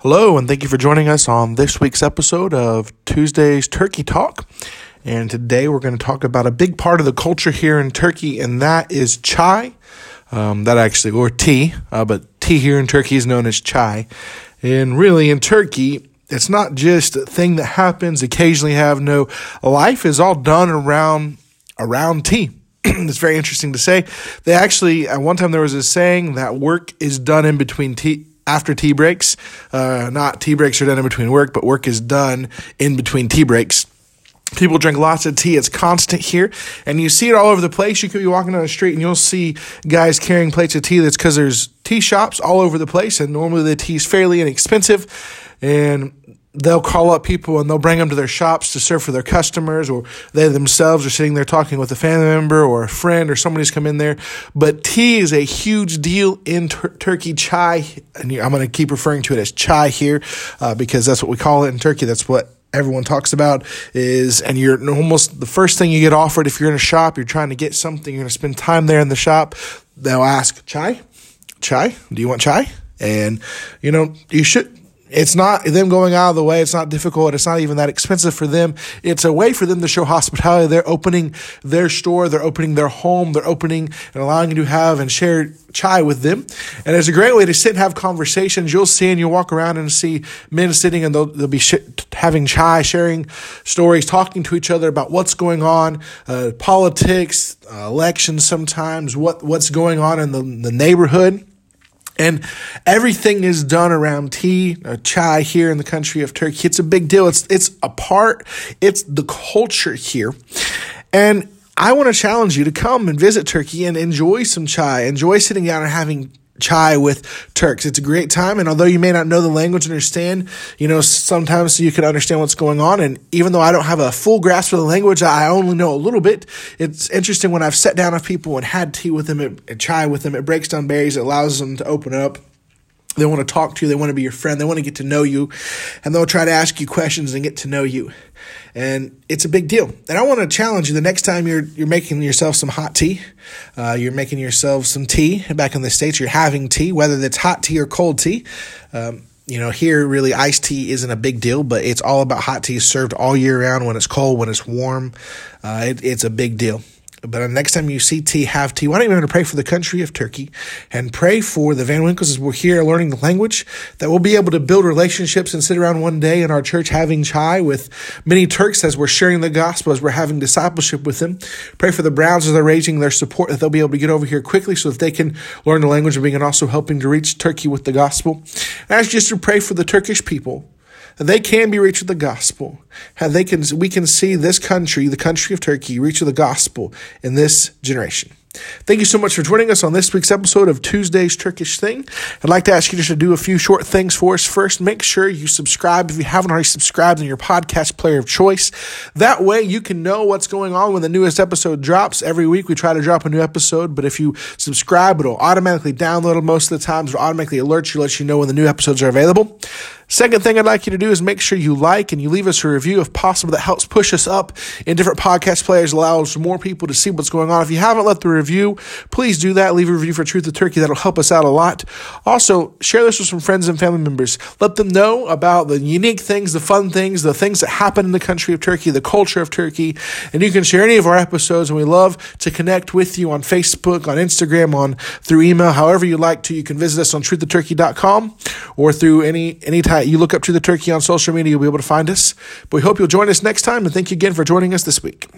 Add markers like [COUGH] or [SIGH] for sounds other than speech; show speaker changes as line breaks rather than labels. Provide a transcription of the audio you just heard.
Hello, and thank you for joining us on this week's episode of Tuesday's Turkey Talk. And today we're going to talk about a big part of the culture here in Turkey, and that is chai. Um, that actually, or tea, uh, but tea here in Turkey is known as chai. And really, in Turkey, it's not just a thing that happens occasionally have no life is all done around around tea [CLEARS THROAT] it's very interesting to say they actually at one time there was a saying that work is done in between tea after tea breaks. Uh, not tea breaks are done in between work, but work is done in between tea breaks. People drink lots of tea. It's constant here, and you see it all over the place. You could be walking down the street, and you'll see guys carrying plates of tea. That's because there's tea shops all over the place, and normally the tea is fairly inexpensive. And they'll call up people and they'll bring them to their shops to serve for their customers, or they themselves are sitting there talking with a family member or a friend or somebody's come in there. But tea is a huge deal in tur- Turkey. Chai, and I'm going to keep referring to it as chai here uh, because that's what we call it in Turkey. That's what everyone talks about is and you're almost the first thing you get offered if you're in a shop you're trying to get something you're going to spend time there in the shop they'll ask chai chai do you want chai and you know you should it's not them going out of the way. It's not difficult. It's not even that expensive for them. It's a way for them to show hospitality. They're opening their store. They're opening their home. They're opening and allowing you to have and share chai with them. And it's a great way to sit and have conversations. You'll see and you'll walk around and see men sitting and they'll, they'll be sh- having chai, sharing stories, talking to each other about what's going on, uh, politics, uh, elections sometimes, what, what's going on in the, the neighborhood. And everything is done around tea, uh, chai here in the country of Turkey. It's a big deal. It's it's a part. It's the culture here, and I want to challenge you to come and visit Turkey and enjoy some chai. Enjoy sitting down and having chai with Turks. It's a great time. And although you may not know the language understand, you know, sometimes you can understand what's going on. And even though I don't have a full grasp of the language, I only know a little bit. It's interesting when I've sat down with people and had tea with them and chai with them, it breaks down barriers. It allows them to open up. They want to talk to you. They want to be your friend. They want to get to know you. And they'll try to ask you questions and get to know you. And it's a big deal. And I want to challenge you the next time you're, you're making yourself some hot tea, uh, you're making yourself some tea back in the States, you're having tea, whether it's hot tea or cold tea. Um, you know, here really iced tea isn't a big deal, but it's all about hot tea served all year round when it's cold, when it's warm. Uh, it, it's a big deal. But next time you see tea, have tea. Why don't you to pray for the country of Turkey and pray for the Van Winkles as we're here learning the language, that we'll be able to build relationships and sit around one day in our church having chai with many Turks as we're sharing the gospel, as we're having discipleship with them. Pray for the Browns as they're raising their support, that they'll be able to get over here quickly so that they can learn the language and begin also helping to reach Turkey with the gospel. And ask just to pray for the Turkish people they can be reached with the gospel. How they can, we can see this country, the country of Turkey, reach with the gospel in this generation. Thank you so much for joining us on this week's episode of Tuesday's Turkish Thing. I'd like to ask you just to do a few short things for us. First, make sure you subscribe if you haven't already subscribed in your podcast player of choice. That way you can know what's going on when the newest episode drops. Every week we try to drop a new episode, but if you subscribe, it'll automatically download most of the times. It'll automatically alert you, let you know when the new episodes are available. Second thing I'd like you to do is make sure you like and you leave us a review if possible. That helps push us up in different podcast players, allows more people to see what's going on. If you haven't left the review, please do that. Leave a review for Truth of Turkey. That'll help us out a lot. Also, share this with some friends and family members. Let them know about the unique things, the fun things, the things that happen in the country of Turkey, the culture of Turkey. And you can share any of our episodes. And we love to connect with you on Facebook, on Instagram, on through email, however you like to. You can visit us on truthofturkey.com or through any any type you look up Truth the Turkey on social media, you'll be able to find us. But we hope you'll join us next time, and thank you again for joining us this week.